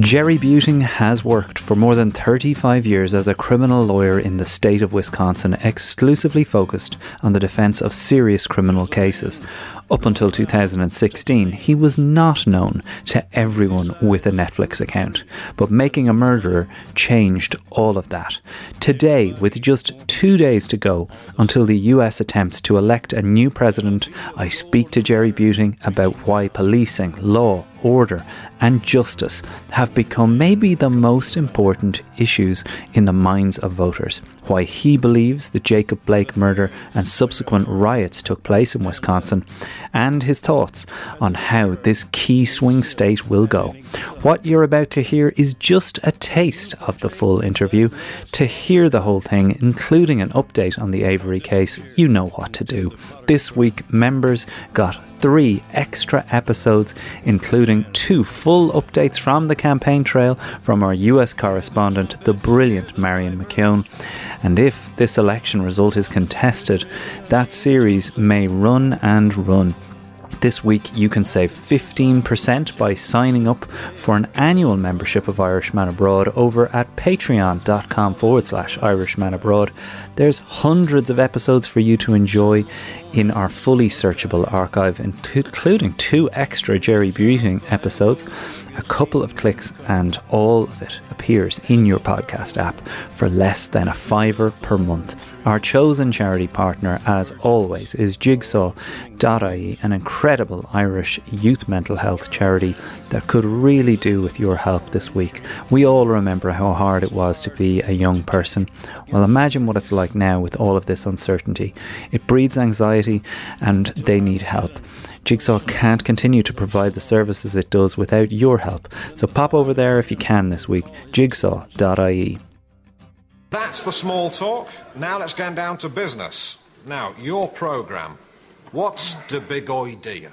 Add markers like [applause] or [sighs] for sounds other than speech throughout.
Jerry Buting has worked for more than 35 years as a criminal lawyer in the state of Wisconsin, exclusively focused on the defense of serious criminal cases. Up until 2016, he was not known to everyone with a Netflix account, but Making a Murderer changed all of that. Today, with just two days to go until the US attempts to elect a new president, I speak to Jerry Buting about why policing, law, order, and justice have become maybe the most important issues in the minds of voters. Why he believes the Jacob Blake murder and subsequent riots took place in Wisconsin, and his thoughts on how this key swing state will go. What you're about to hear is just a taste of the full interview. To hear the whole thing, including an update on the Avery case, you know what to do. This week, members got three extra episodes, including two full updates from the campaign trail from our US correspondent, the brilliant Marion McKeown. And if this election result is contested, that series may run and run. This week, you can save 15% by signing up for an annual membership of Irishman Abroad over at patreon.com forward slash Irishman Abroad. There's hundreds of episodes for you to enjoy in our fully searchable archive, including two extra Jerry Buting episodes a couple of clicks, and all of it appears in your podcast app for less than a fiver per month. Our chosen charity partner, as always, is Jigsaw.ie, an incredible Irish youth mental health charity that could really do with your help this week. We all remember how hard it was to be a young person. Well, imagine what it's like now with all of this uncertainty. It breeds anxiety, and they need help. Jigsaw can't continue to provide the services it does without your help. So pop over there if you can this week. Jigsaw.ie. That's the small talk. Now let's get down to business. Now, your programme. What's the big idea?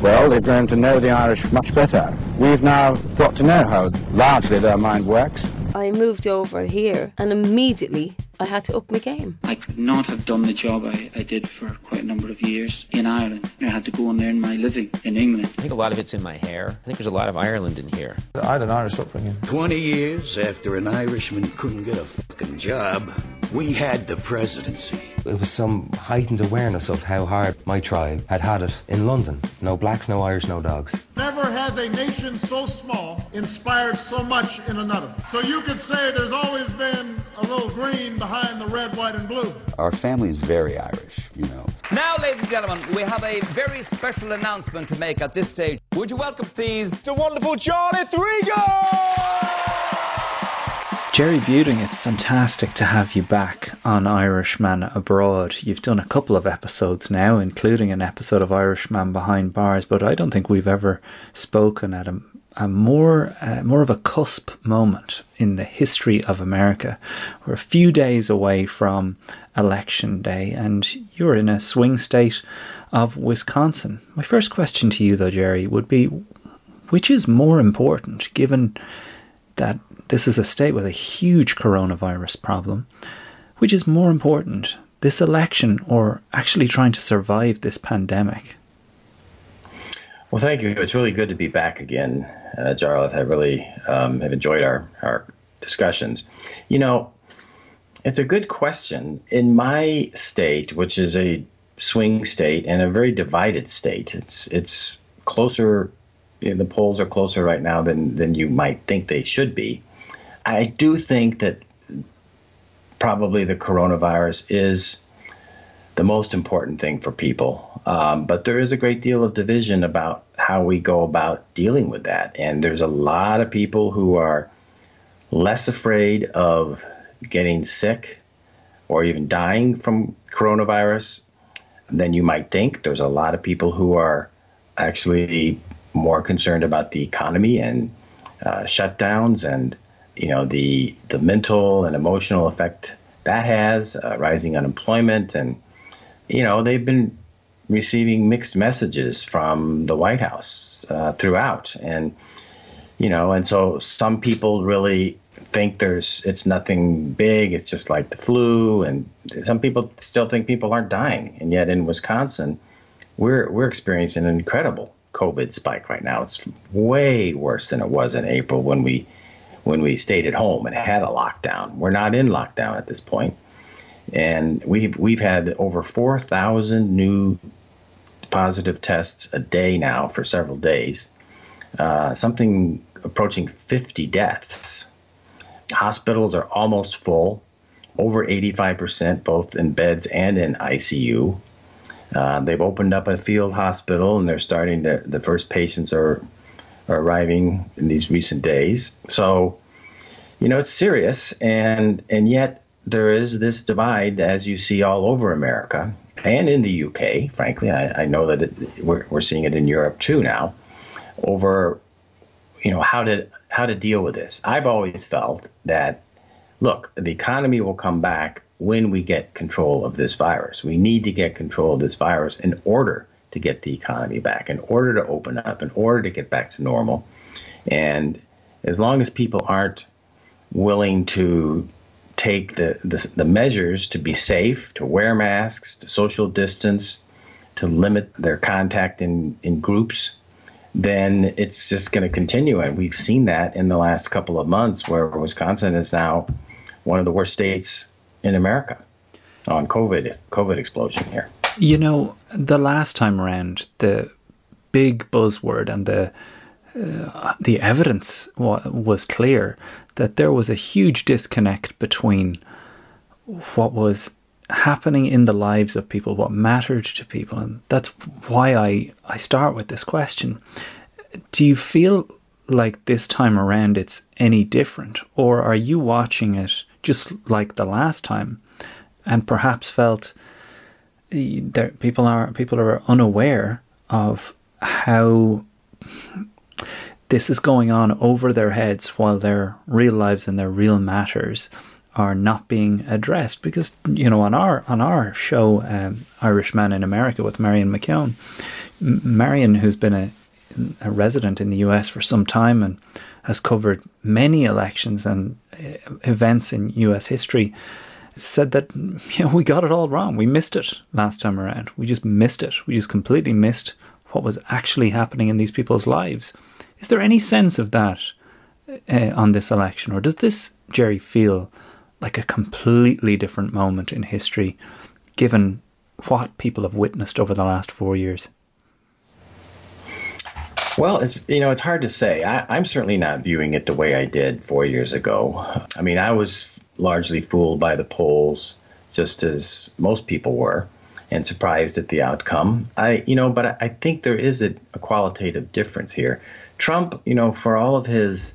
Well, they've grown to know the Irish much better. We've now got to know how largely their mind works. I moved over here and immediately I had to up my game. I could not have done the job I, I did for quite a number of years in Ireland. I had to go and earn my living in England. I think a lot of it's in my hair. I think there's a lot of Ireland in here. I had an Irish upbringing. 20 years after an Irishman couldn't get a fucking job, we had the presidency. It was some heightened awareness of how hard my tribe had had it in London. No blacks, no Irish, no dogs. Never has a nation so small inspired so much in another. So you could say there's always been a little green behind the red, white, and blue. Our family is very Irish, you know. Now, ladies and gentlemen, we have a very special announcement to make at this stage. Would you welcome, please, the wonderful Charlie Threego? Jerry Buting, it's fantastic to have you back on Irishman Abroad. You've done a couple of episodes now, including an episode of Irishman Behind Bars, but I don't think we've ever spoken at a, a more uh, more of a cusp moment in the history of America. We're a few days away from election day, and you're in a swing state of Wisconsin. My first question to you, though, Jerry, would be which is more important, given that this is a state with a huge coronavirus problem. Which is more important, this election or actually trying to survive this pandemic? Well, thank you. It's really good to be back again, uh, Jarlath. I really um, have enjoyed our, our discussions. You know, it's a good question. In my state, which is a swing state and a very divided state, it's it's closer. You know, the polls are closer right now than than you might think they should be. I do think that probably the coronavirus is the most important thing for people. Um, but there is a great deal of division about how we go about dealing with that. And there's a lot of people who are less afraid of getting sick or even dying from coronavirus than you might think. There's a lot of people who are actually more concerned about the economy and uh, shutdowns and you know the the mental and emotional effect that has, uh, rising unemployment, and you know they've been receiving mixed messages from the White House uh, throughout, and you know, and so some people really think there's it's nothing big, it's just like the flu, and some people still think people aren't dying, and yet in Wisconsin, we're we're experiencing an incredible COVID spike right now. It's way worse than it was in April when we when we stayed at home and had a lockdown. We're not in lockdown at this point, and we've we've had over four thousand new positive tests a day now for several days. Uh, something approaching 50 deaths. Hospitals are almost full, over 85%, both in beds and in ICU. Uh, they've opened up a field hospital and they're starting to, the first patients are, are arriving in these recent days. So, you know, it's serious. And, and yet there is this divide, as you see all over America and in the UK, frankly. I, I know that it, we're, we're seeing it in Europe too now over you know how to how to deal with this. I've always felt that look, the economy will come back when we get control of this virus. We need to get control of this virus in order to get the economy back, in order to open up, in order to get back to normal. And as long as people aren't willing to take the, the, the measures to be safe, to wear masks, to social distance, to limit their contact in, in groups, then it's just going to continue. And we've seen that in the last couple of months where Wisconsin is now one of the worst states in America on COVID, COVID explosion here. You know, the last time around, the big buzzword and the the evidence was clear that there was a huge disconnect between what was happening in the lives of people, what mattered to people. And that's why I, I start with this question. Do you feel like this time around it's any different? Or are you watching it just like the last time and perhaps felt that people are people are unaware of how this is going on over their heads while their real lives and their real matters are not being addressed because you know on our on our show um, Irish Man in America with Marion McKeown Marion who's been a, a resident in the US for some time and has covered many elections and uh, events in US history said that [laughs] you know, we got it all wrong. We missed it last time around. We just missed it. We just completely missed what was actually happening in these people's lives is there any sense of that uh, on this election or does this Jerry feel like a completely different moment in history, given what people have witnessed over the last four years? Well, it's you know it's hard to say. I, am certainly not viewing it the way I did four years ago. I mean, I was largely fooled by the polls, just as most people were, and surprised at the outcome. I you know, but I, I think there is a, a qualitative difference here. Trump, you know, for all of his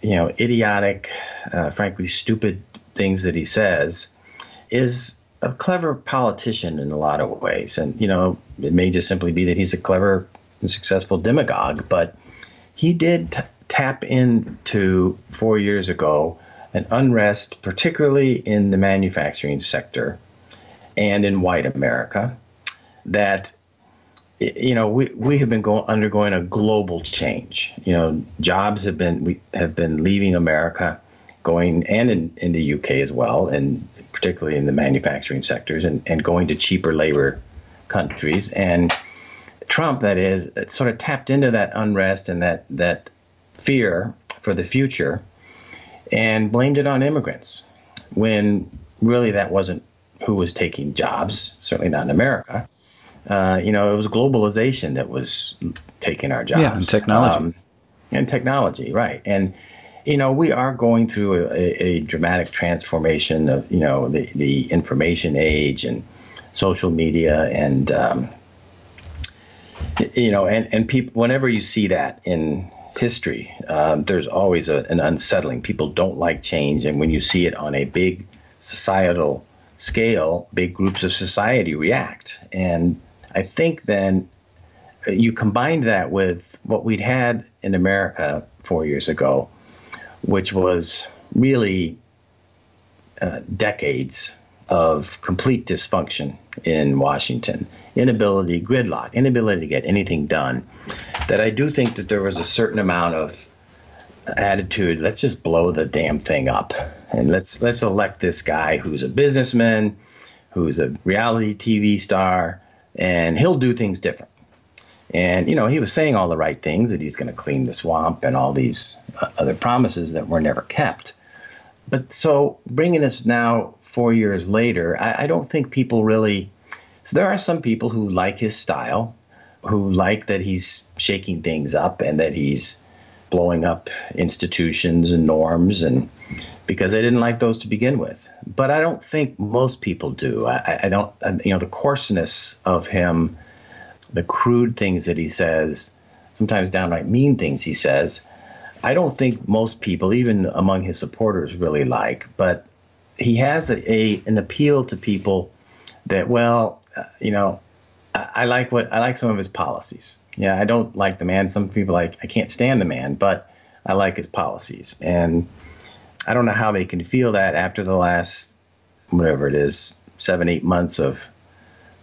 you know idiotic, uh, frankly stupid things that he says is a clever politician in a lot of ways. And, you know, it may just simply be that he's a clever and successful demagogue, but he did t- tap into four years ago an unrest, particularly in the manufacturing sector and in white America, that you know we, we have been going undergoing a global change. You know, jobs have been we have been leaving America going and in, in the UK as well, and particularly in the manufacturing sectors, and, and going to cheaper labor countries. And Trump, that is, sort of tapped into that unrest and that that fear for the future, and blamed it on immigrants, when really that wasn't who was taking jobs. Certainly not in America. Uh, you know, it was globalization that was taking our jobs. Yeah, and technology. Um, and technology, right? And you know, we are going through a, a, dramatic transformation of, you know, the, the information age and social media and, um, you know, and, and people, whenever you see that in history, um, there's always a, an unsettling. People don't like change. And when you see it on a big societal scale, big groups of society react. And I think then you combine that with what we'd had in America four years ago which was really uh, decades of complete dysfunction in Washington, inability, gridlock, inability to get anything done, that I do think that there was a certain amount of attitude, let's just blow the damn thing up. And let's let's elect this guy who's a businessman, who's a reality TV star, and he'll do things different. And, you know, he was saying all the right things that he's going to clean the swamp and all these uh, other promises that were never kept. But so bringing us now four years later, I, I don't think people really. So there are some people who like his style, who like that he's shaking things up and that he's blowing up institutions and norms and because they didn't like those to begin with. But I don't think most people do. I, I don't, you know, the coarseness of him, the crude things that he says, sometimes downright mean things he says, I don't think most people, even among his supporters, really like. But he has a, a an appeal to people that, well, uh, you know, I, I like what I like some of his policies. Yeah, I don't like the man. Some people like I can't stand the man, but I like his policies. And I don't know how they can feel that after the last whatever it is, seven, eight months of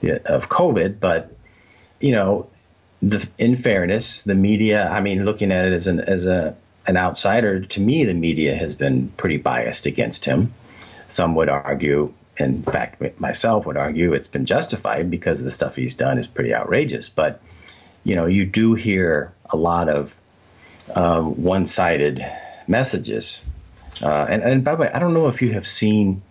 of COVID. But you know, the, in fairness, the media. I mean, looking at it as an as a an outsider, to me, the media has been pretty biased against him. Some would argue, in fact, myself would argue, it's been justified because the stuff he's done is pretty outrageous. But you know, you do hear a lot of um, one-sided messages. Uh, and, and by the way, I don't know if you have seen.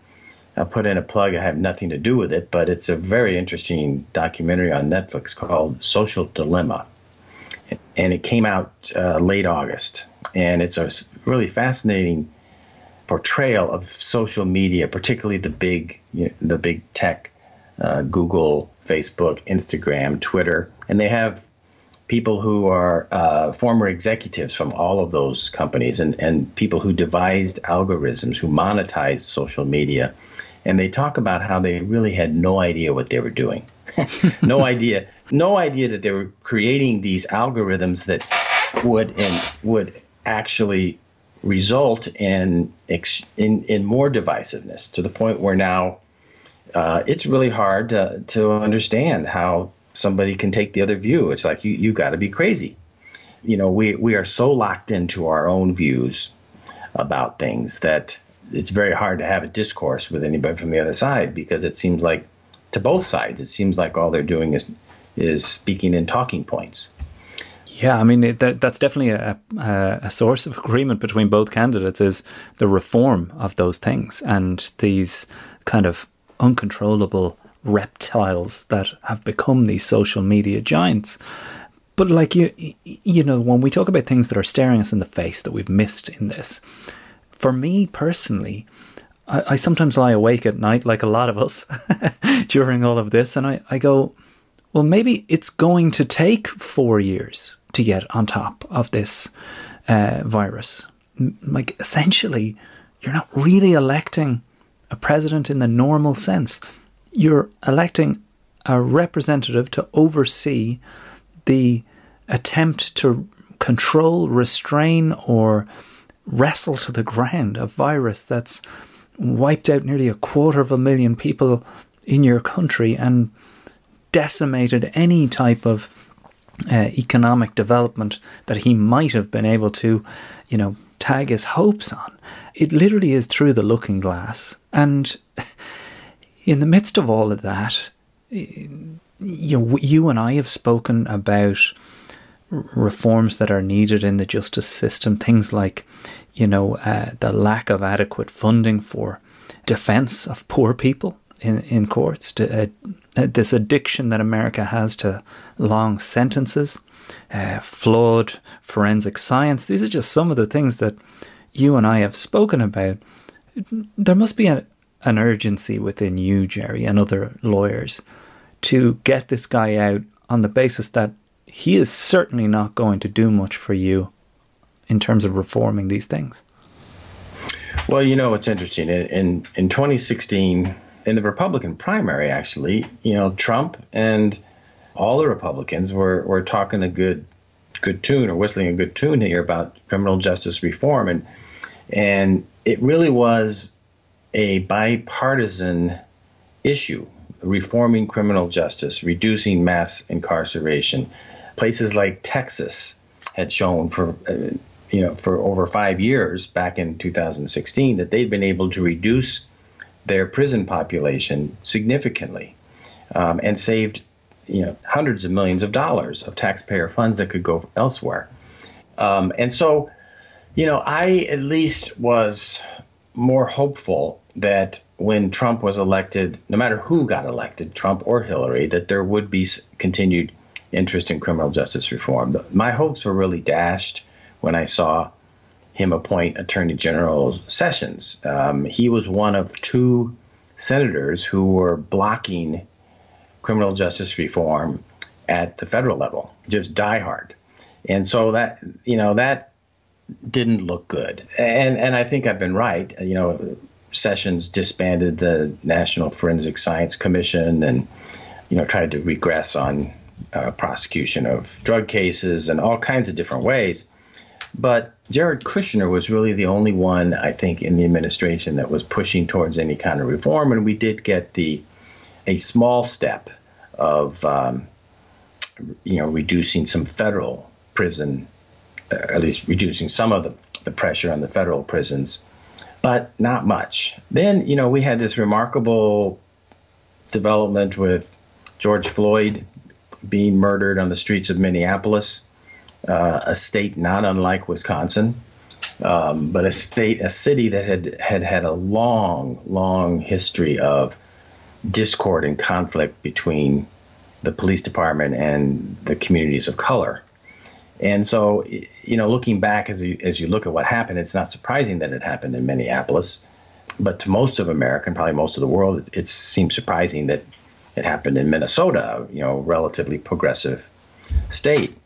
I'll put in a plug. I have nothing to do with it, but it's a very interesting documentary on Netflix called Social Dilemma, and it came out uh, late August. And it's a really fascinating portrayal of social media, particularly the big, you know, the big tech, uh, Google, Facebook, Instagram, Twitter, and they have people who are uh, former executives from all of those companies and, and people who devised algorithms who monetized social media. And they talk about how they really had no idea what they were doing. [laughs] no idea, no idea that they were creating these algorithms that would and would actually result in, in in more divisiveness to the point where now uh, it's really hard to, to understand how somebody can take the other view. It's like you you got to be crazy. You know, we we are so locked into our own views about things that it's very hard to have a discourse with anybody from the other side because it seems like to both sides it seems like all they're doing is is speaking in talking points. Yeah, I mean that that's definitely a, a, a source of agreement between both candidates is the reform of those things and these kind of uncontrollable reptiles that have become these social media giants. But like you, you know, when we talk about things that are staring us in the face that we've missed in this, for me personally, I, I sometimes lie awake at night, like a lot of us, [laughs] during all of this, and I, I go, well, maybe it's going to take four years to get on top of this uh, virus. Like, essentially, you're not really electing a president in the normal sense you're electing a representative to oversee the attempt to control, restrain, or wrestle to the ground a virus that's wiped out nearly a quarter of a million people in your country and decimated any type of uh, economic development that he might have been able to, you know, tag his hopes on. It literally is through the looking glass. And [laughs] in the midst of all of that, you know, you and I have spoken about reforms that are needed in the justice system, things like, you know, uh, the lack of adequate funding for defense of poor people in, in courts, to, uh, uh, this addiction that America has to long sentences, uh, flawed forensic science. These are just some of the things that you and I have spoken about. There must be a, an urgency within you, Jerry, and other lawyers to get this guy out on the basis that he is certainly not going to do much for you in terms of reforming these things. Well, you know, it's interesting. In in 2016, in the Republican primary, actually, you know, Trump and all the Republicans were, were talking a good good tune or whistling a good tune here about criminal justice reform, and and it really was a bipartisan issue reforming criminal justice, reducing mass incarceration. Places like Texas had shown for uh, you know for over 5 years back in 2016 that they'd been able to reduce their prison population significantly um, and saved you know hundreds of millions of dollars of taxpayer funds that could go elsewhere. Um, and so, you know, I at least was more hopeful that when Trump was elected, no matter who got elected, Trump or Hillary, that there would be continued interest in criminal justice reform. My hopes were really dashed when I saw him appoint Attorney General Sessions. Um, he was one of two senators who were blocking criminal justice reform at the federal level, just diehard. And so that, you know, that didn't look good. And and I think I've been right. You know, Sessions disbanded the National Forensic Science Commission and, you know, tried to regress on uh, prosecution of drug cases and all kinds of different ways. But Jared Kushner was really the only one, I think, in the administration that was pushing towards any kind of reform, and we did get the a small step of um, you know reducing some federal prison, at least reducing some of the, the pressure on the federal prisons, but not much. Then you know we had this remarkable development with George Floyd being murdered on the streets of Minneapolis uh, a state not unlike Wisconsin, um, but a state, a city that had had had a long, long history of discord and conflict between the police department and the communities of color. And so, you know, looking back as you as you look at what happened, it's not surprising that it happened in Minneapolis. But to most of America and probably most of the world, it, it seems surprising that it happened in Minnesota, you know, relatively progressive state.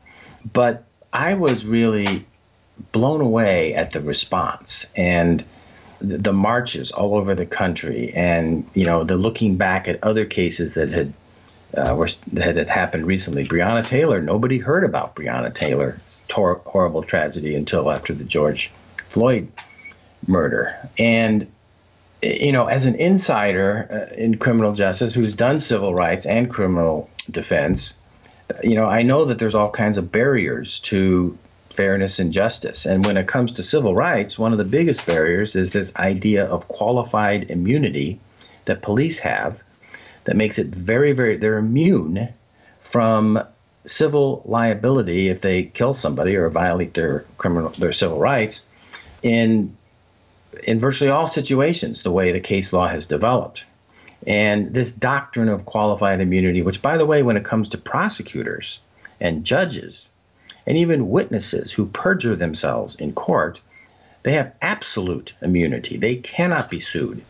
But I was really blown away at the response and the marches all over the country, and you know the looking back at other cases that had uh, were, that had happened recently. Breonna Taylor, nobody heard about Breonna Taylor's tor- horrible tragedy until after the George Floyd murder, and you know, as an insider uh, in criminal justice who's done civil rights and criminal defense, you know, I know that there's all kinds of barriers to fairness and justice. And when it comes to civil rights, one of the biggest barriers is this idea of qualified immunity that police have that makes it very, very, they're immune from civil liability if they kill somebody or violate their criminal, their civil rights in, in virtually all situations, the way the case law has developed. And this doctrine of qualified immunity, which, by the way, when it comes to prosecutors and judges and even witnesses who perjure themselves in court, they have absolute immunity. They cannot be sued.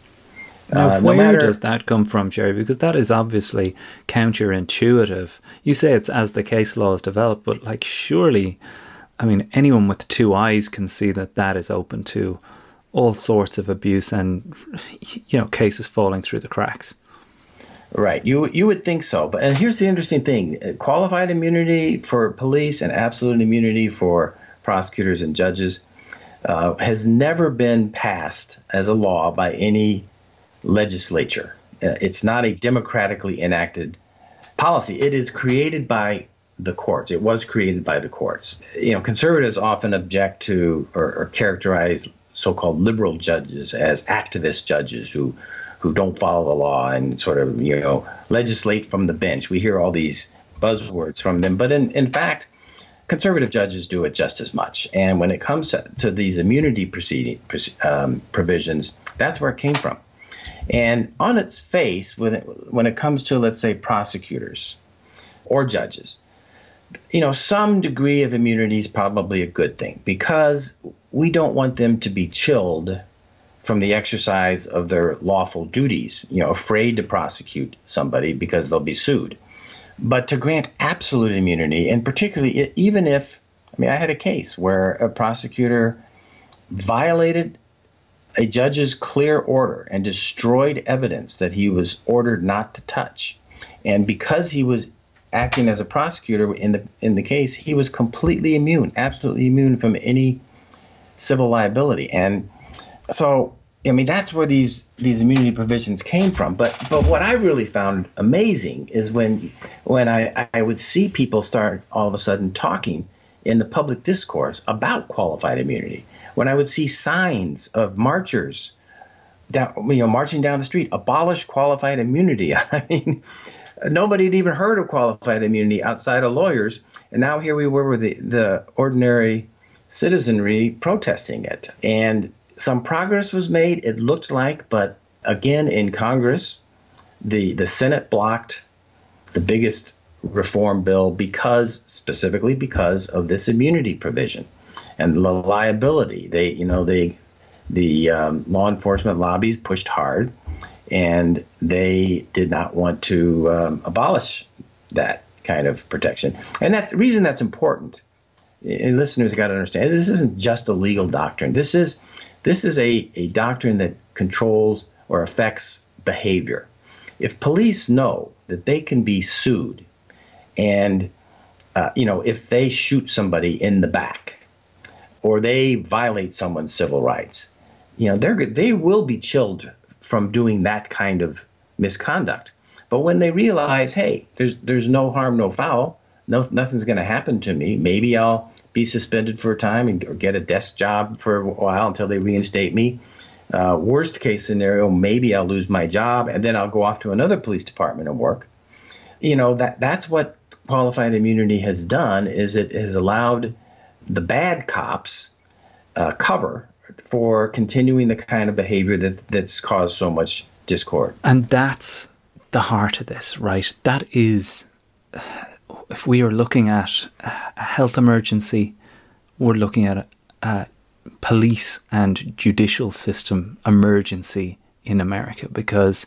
Now, uh, where matter... does that come from, Jerry? Because that is obviously counterintuitive. You say it's as the case law is developed, but like, surely, I mean, anyone with two eyes can see that that is open to all sorts of abuse and you know cases falling through the cracks. Right. You you would think so, but and here's the interesting thing: qualified immunity for police and absolute immunity for prosecutors and judges uh, has never been passed as a law by any legislature. Uh, it's not a democratically enacted policy. It is created by the courts. It was created by the courts. You know, conservatives often object to or, or characterize so-called liberal judges as activist judges who who don't follow the law and sort of you know legislate from the bench. We hear all these buzzwords from them, but in in fact, conservative judges do it just as much. And when it comes to, to these immunity proceeding um, provisions, that's where it came from. And on its face, when it, when it comes to let's say prosecutors or judges, you know, some degree of immunity is probably a good thing because we don't want them to be chilled from the exercise of their lawful duties, you know, afraid to prosecute somebody because they'll be sued. But to grant absolute immunity, and particularly even if, I mean, I had a case where a prosecutor violated a judge's clear order and destroyed evidence that he was ordered not to touch. And because he was acting as a prosecutor in the in the case, he was completely immune, absolutely immune from any civil liability. And so, I mean, that's where these these immunity provisions came from. But but what I really found amazing is when when I, I would see people start all of a sudden talking in the public discourse about qualified immunity. When I would see signs of marchers down, you know, marching down the street, abolish qualified immunity. [laughs] I mean, nobody had even heard of qualified immunity outside of lawyers. And now here we were with the, the ordinary citizenry protesting it. And some progress was made, it looked like, but again, in Congress, the, the Senate blocked the biggest reform bill because, specifically because of this immunity provision and the liability. They, you know, they, the um, law enforcement lobbies pushed hard and they did not want to um, abolish that kind of protection. And that's the reason that's important. And listeners got to understand this isn't just a legal doctrine. This is this is a, a doctrine that controls or affects behavior. If police know that they can be sued, and uh, you know if they shoot somebody in the back, or they violate someone's civil rights, you know they're they will be chilled from doing that kind of misconduct. But when they realize, hey, there's there's no harm, no foul, no nothing's going to happen to me. Maybe I'll be suspended for a time and or get a desk job for a while until they reinstate me. Uh, worst case scenario, maybe I'll lose my job and then I'll go off to another police department and work. You know that that's what qualified immunity has done is it has allowed the bad cops uh, cover for continuing the kind of behavior that that's caused so much discord. And that's the heart of this, right? That is, if we are looking at a health emergency, we're looking at a, a police and judicial system emergency in America because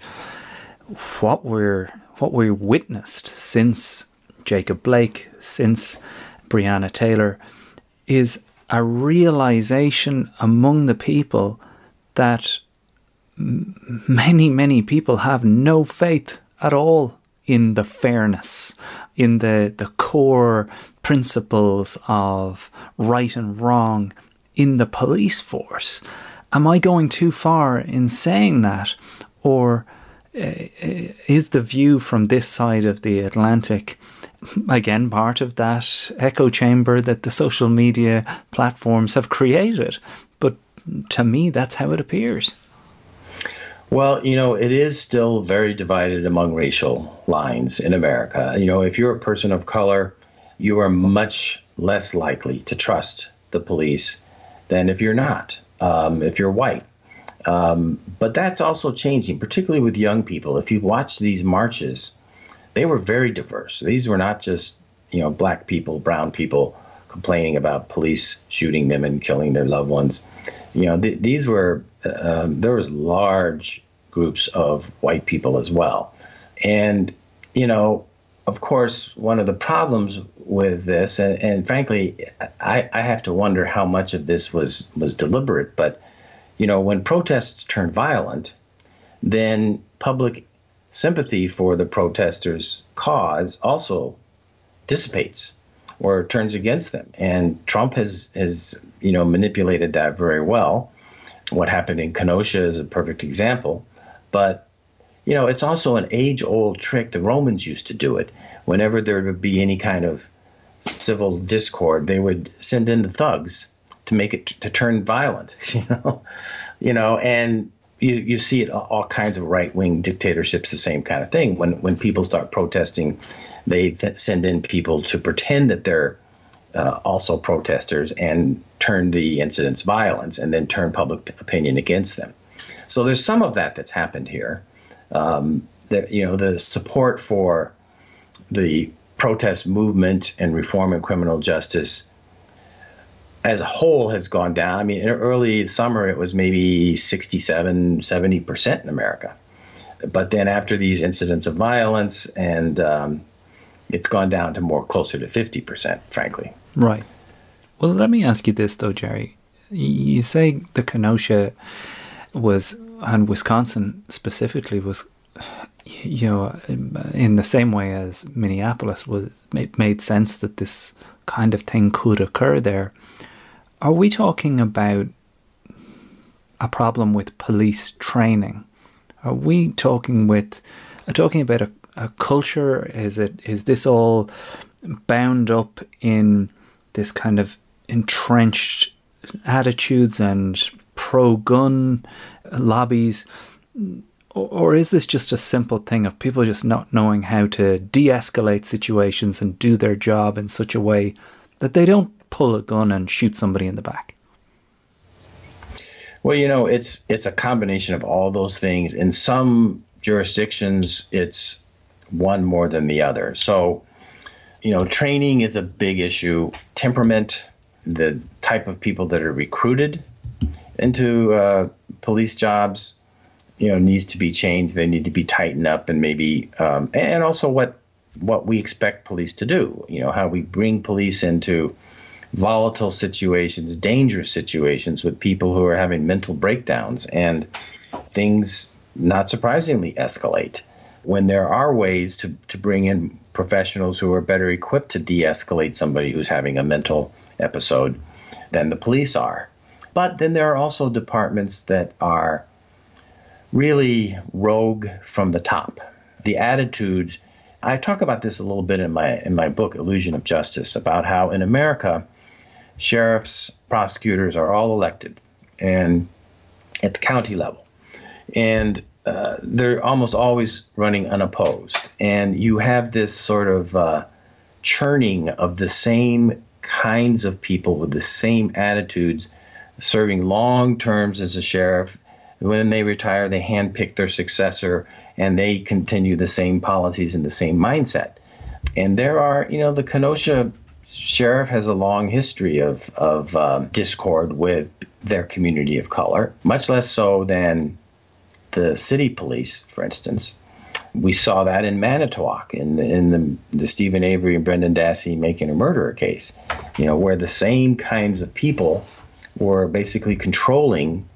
what we're what we witnessed since Jacob Blake, since Breonna Taylor, is a realization among the people that many, many people have no faith at all in the fairness, in the, the core principles of right and wrong in the police force. Am I going too far in saying that? Or is the view from this side of the Atlantic again part of that echo chamber that the social media platforms have created? But to me, that's how it appears. Well, you know, it is still very divided among racial lines in America. You know, if you're a person of color, you are much less likely to trust the police than if you're not, um, if you're white. Um, but that's also changing, particularly with young people. If you watch these marches, they were very diverse. These were not just, you know, black people, brown people complaining about police shooting them and killing their loved ones. You know, th- these were um, there was large groups of white people as well, and you know, of course, one of the problems with this, and, and frankly, I, I have to wonder how much of this was was deliberate. But you know, when protests turn violent, then public sympathy for the protesters' cause also dissipates or turns against them. And Trump has has you know manipulated that very well. What happened in Kenosha is a perfect example. But you know, it's also an age-old trick. The Romans used to do it. Whenever there would be any kind of civil discord, they would send in the thugs to make it to turn violent. [laughs] You know, you know, and you, you see it all kinds of right wing dictatorships, the same kind of thing. When when people start protesting, they th- send in people to pretend that they're uh, also protesters and turn the incidents violence and then turn public opinion against them. So there's some of that that's happened here. Um, that you know the support for the protest movement and reform in criminal justice as a whole has gone down. I mean, in early summer, it was maybe 67, 70% in America. But then after these incidents of violence, and um, it's gone down to more closer to 50%, frankly. Right. Well, let me ask you this, though, Jerry. You say the Kenosha was, and Wisconsin specifically, was [sighs] you know, in the same way as Minneapolis was, it made sense that this kind of thing could occur there. Are we talking about a problem with police training? Are we talking with uh, talking about a, a culture? Is it is this all bound up in this kind of entrenched attitudes and pro gun lobbies? Or, is this just a simple thing of people just not knowing how to de escalate situations and do their job in such a way that they don't pull a gun and shoot somebody in the back? Well, you know, it's it's a combination of all those things. In some jurisdictions, it's one more than the other. So, you know, training is a big issue. Temperament, the type of people that are recruited into uh, police jobs, you know, needs to be changed. They need to be tightened up, and maybe, um, and also what what we expect police to do. You know, how we bring police into volatile situations, dangerous situations with people who are having mental breakdowns, and things, not surprisingly, escalate. When there are ways to, to bring in professionals who are better equipped to de escalate somebody who's having a mental episode than the police are. But then there are also departments that are really rogue from the top. The attitude I talk about this a little bit in my in my book Illusion of Justice about how in America sheriffs, prosecutors are all elected, and at the county level, and uh, they're almost always running unopposed. And you have this sort of uh, churning of the same kinds of people with the same attitudes, serving long terms as a sheriff. When they retire, they handpick their successor and they continue the same policies and the same mindset. And there are, you know, the Kenosha sheriff has a long history of, of um, discord with their community of color, much less so than the city police, for instance. We saw that in Manitowoc in, in the, the Steven Avery and Brendan Dassey making a murderer case, you know, where the same kinds of people were basically controlling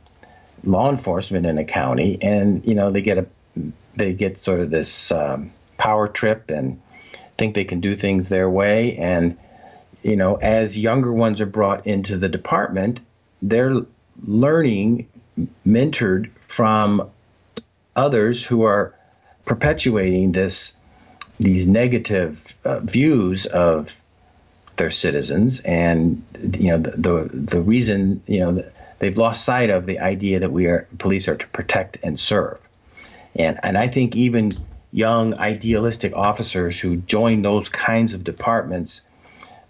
law enforcement in a county, and you know they get a they get sort of this um, power trip and think they can do things their way, and you know, as younger ones are brought into the department, they're learning, mentored from others who are perpetuating this these negative uh, views of their citizens, and you know the, the the, reason you know they've lost sight of the idea that we are police are to protect and serve, and and I think even young idealistic officers who join those kinds of departments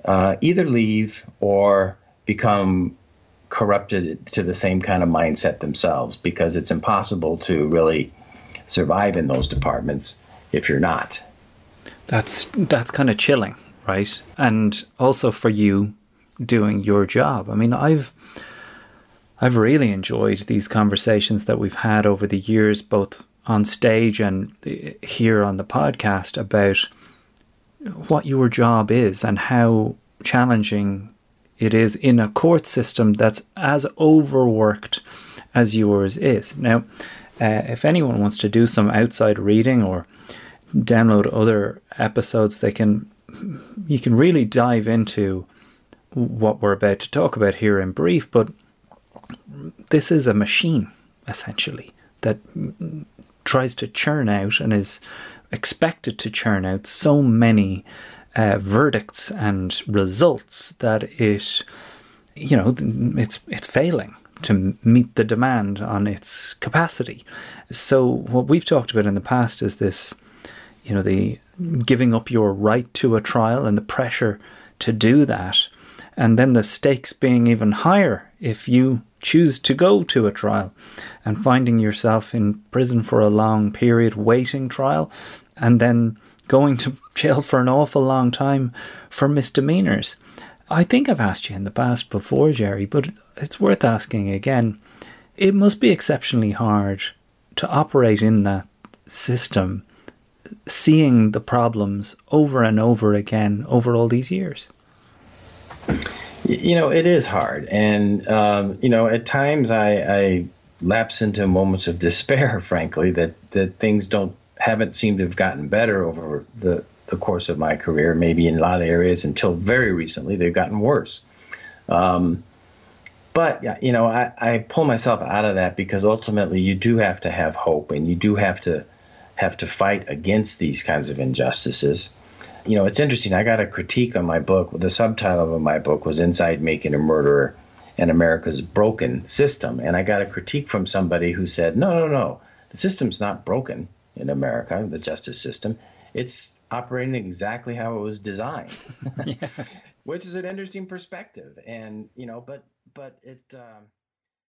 uh, either leave or become corrupted to the same kind of mindset themselves because it's impossible to really survive in those departments if you're not. That's that's kind of chilling, right? And also for you doing your job. I mean, I've I've really enjoyed these conversations that we've had over the years both on stage and here on the podcast about what your job is and how challenging it is in a court system that's as overworked as yours is. Now, uh, if anyone wants to do some outside reading or download other episodes, they can. You can really dive into what we're about to talk about here in brief, but this is a machine essentially that tries to churn out and is expected to churn out so many uh, verdicts and results that it, you know, it's it's failing to meet the demand on its capacity. So what we've talked about in the past is this, you know, the giving up your right to a trial and the pressure to do that, and then the stakes being even higher if you choose to go to a trial and finding yourself in prison for a long period waiting trial and then going to [laughs] jail for an awful long time for misdemeanors. I think I've asked you in the past before, Jerry, but it's worth asking again. It must be exceptionally hard to operate in that system, seeing the problems over and over again over all these years. You know, it is hard. And, um, you know, at times I, I lapse into moments of [laughs] despair, frankly, that, that things don't haven't seemed to have gotten better over the, the course of my career. Maybe in a lot of areas until very recently, they've gotten worse. Um, but you know, I, I pull myself out of that because ultimately you do have to have hope, and you do have to have to fight against these kinds of injustices you know, it's interesting. I got a critique on my book. The subtitle of my book was Inside Making a Murderer and America's Broken System. And I got a critique from somebody who said, no, no, no, the system's not broken in America, the justice system. It's operating exactly how it was designed, [laughs] which is an interesting perspective. And, you know, but, but it, uh,